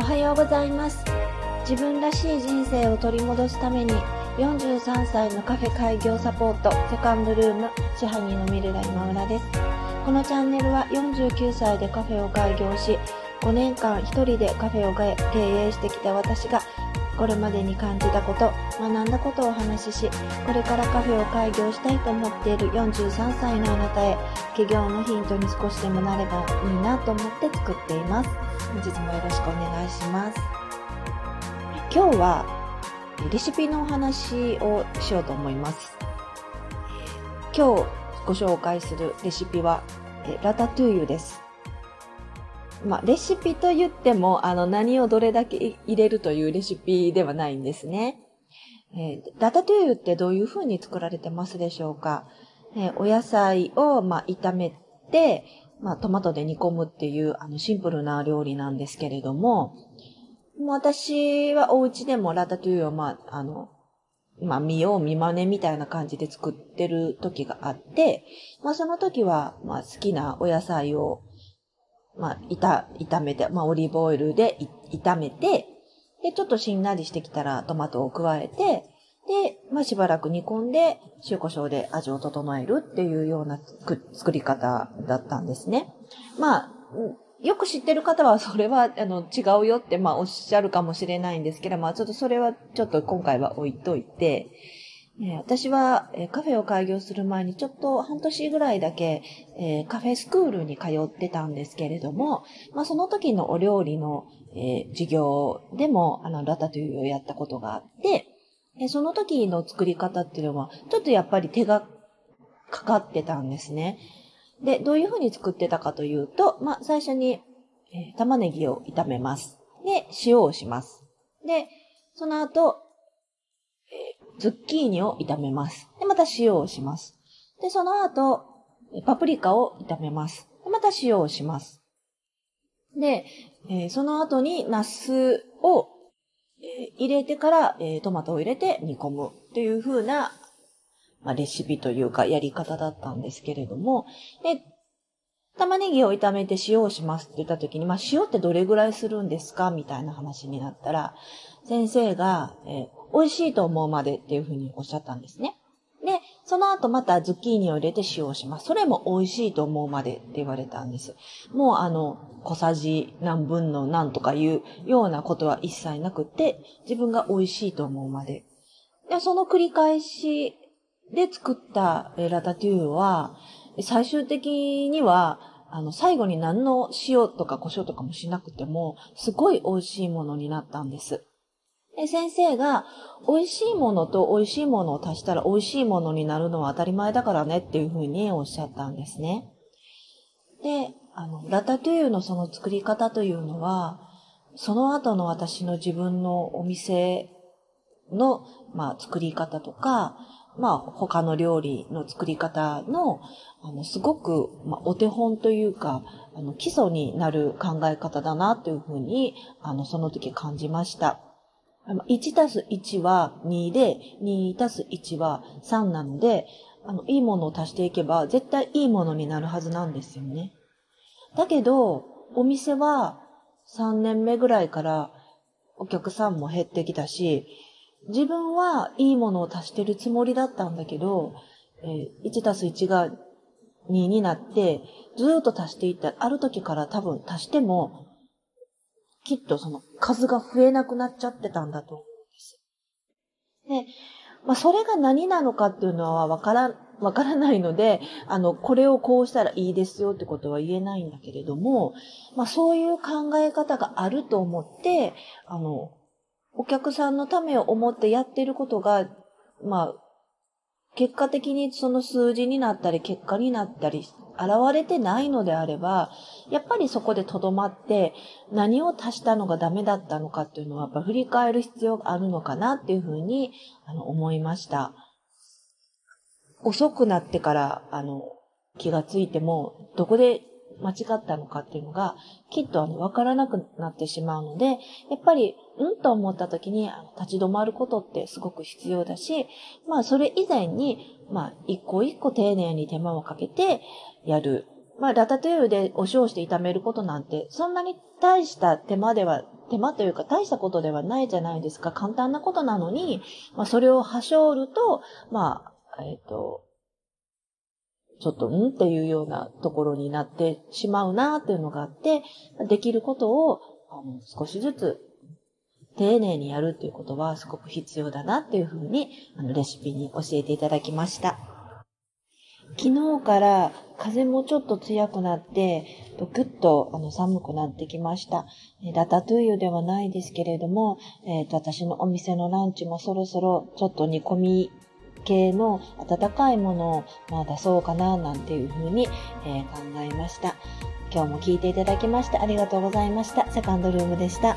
おはようございます。自分らしい人生を取り戻すために43歳のカフェ開業サポートセカンドルーム支配人のミルラ今村です。このチャンネルは49歳でカフェを開業し5年間一人でカフェを経営してきた私がこれまでに感じたこと学んだことをお話ししこれからカフェを開業したいと思っている43歳のあなたへ起業のヒントに少しでもなればいいなと思って作っています。本日もよろしくお願いします。今日はレシピのお話をしようと思います。今日ご紹介するレシピはラタトゥーユです。まあ、レシピと言っても、あの、何をどれだけ入れるというレシピではないんですね。えー、ラタトゥーユってどういう風に作られてますでしょうか、えー、お野菜を、まあ、炒めて、まあ、トマトで煮込むっていう、あの、シンプルな料理なんですけれども、もう私はお家でもラタトゥーユを、まあ、あの、まあ、見よう見真似みたいな感じで作ってる時があって、まあ、その時は、まあ、好きなお野菜を、まあ、炒、炒めて、まあ、オリーブオイルで炒めて、で、ちょっとしんなりしてきたらトマトを加えて、で、まあ、しばらく煮込んで、塩胡椒で味を整えるっていうような作り方だったんですね。まあ、よく知ってる方はそれは、あの、違うよって、まあ、おっしゃるかもしれないんですけど、まあ、ちょっとそれは、ちょっと今回は置いといて、え私は、えカフェを開業する前にちょっと半年ぐらいだけ、えカフェスクールに通ってたんですけれども、まあ、その時のお料理の、え授業でもあのラタトゥーユをやったことがあって、でその時の作り方っていうのは、ちょっとやっぱり手がかかってたんですね。で、どういうふうに作ってたかというと、まあ、最初に、え玉ねぎを炒めます。で、塩をします。で、その後、ズッキーニを炒めます。で、また塩をします。で、その後、パプリカを炒めます。で、また塩をします。で、えー、その後にナスを、え、入れてから、えー、トマトを入れて煮込むという風な、まあ、レシピというかやり方だったんですけれども、で、玉ねぎを炒めて塩をしますって言った時に、まあ、塩ってどれぐらいするんですか？みたいな話になったら、先生が、えー、美味しいと思うまでっていうふうにおっしゃったんですね。で、その後またズッキーニを入れて塩をします。それも美味しいと思うまでって言われたんです。もうあの、小さじ何分の何とかいうようなことは一切なくて、自分が美味しいと思うまで。で、その繰り返しで作ったラタトゥーは、最終的には、あの、最後に何の塩とか胡椒とかもしなくても、すごい美味しいものになったんです。で、先生が、美味しいものと美味しいものを足したら美味しいものになるのは当たり前だからねっていうふうにおっしゃったんですね。で、あの、ラタトゥーユのその作り方というのは、その後の私の自分のお店の、まあ、作り方とか、まあ、他の料理の作り方の、あの、すごく、まあ、お手本というか、あの、基礎になる考え方だなというふうに、あの、その時感じました。1たす1は2で、2たす1は3なので、あの、いいものを足していけば、絶対いいものになるはずなんですよね。だけど、お店は3年目ぐらいからお客さんも減ってきたし、自分はいいものを足してるつもりだったんだけど、え、1たす1が2になって、ずっと足していった。ある時から多分足してもきっとその数が増えなくなっちゃってたんだと思うんです。で、まあそれが何なのかっていうのはわから、わからないので、あの、これをこうしたらいいですよってことは言えないんだけれども、まあそういう考え方があると思って、あの、お客さんのためを思ってやってることが、まあ、結果的にその数字になったり、結果になったり現れてないのであれば、やっぱりそこで留まって、何を足したのがダメだったのかっていうのは、やっぱ振り返る必要があるのかなっていうふうに、あの、思いました。遅くなってから、あの、気がついても、どこで間違ったのかっていうのが、きっとあの、わからなくなってしまうので、やっぱり、うんと思った時に、あの立ち止まることってすごく必要だし、まあ、それ以前に、まあ、一個一個丁寧に手間をかけてやる。まあ、ラタトゥーユでお塩して炒めることなんて、そんなに大した手間では手間というか大したことではないじゃないですか。簡単なことなのに、まあ、それをはしょると、まあ、えっ、ー、と、ちょっと、ん？っていうようなところになってしまうなっていうのがあって、できることをあの少しずつ丁寧にやるっていうことはすごく必要だなっていうふうに、あの、レシピに教えていただきました。昨日から風もちょっと強くなって、ぐっとあの寒くなってきました。ラタトゥイユではないですけれども、えっ、ー、と、私のお店のランチもそろそろちょっと煮込み系の温かいものを、まあ、出そうかななんていうふうに、えー、考えました。今日も聞いていただきましてありがとうございました。セカンドルームでした。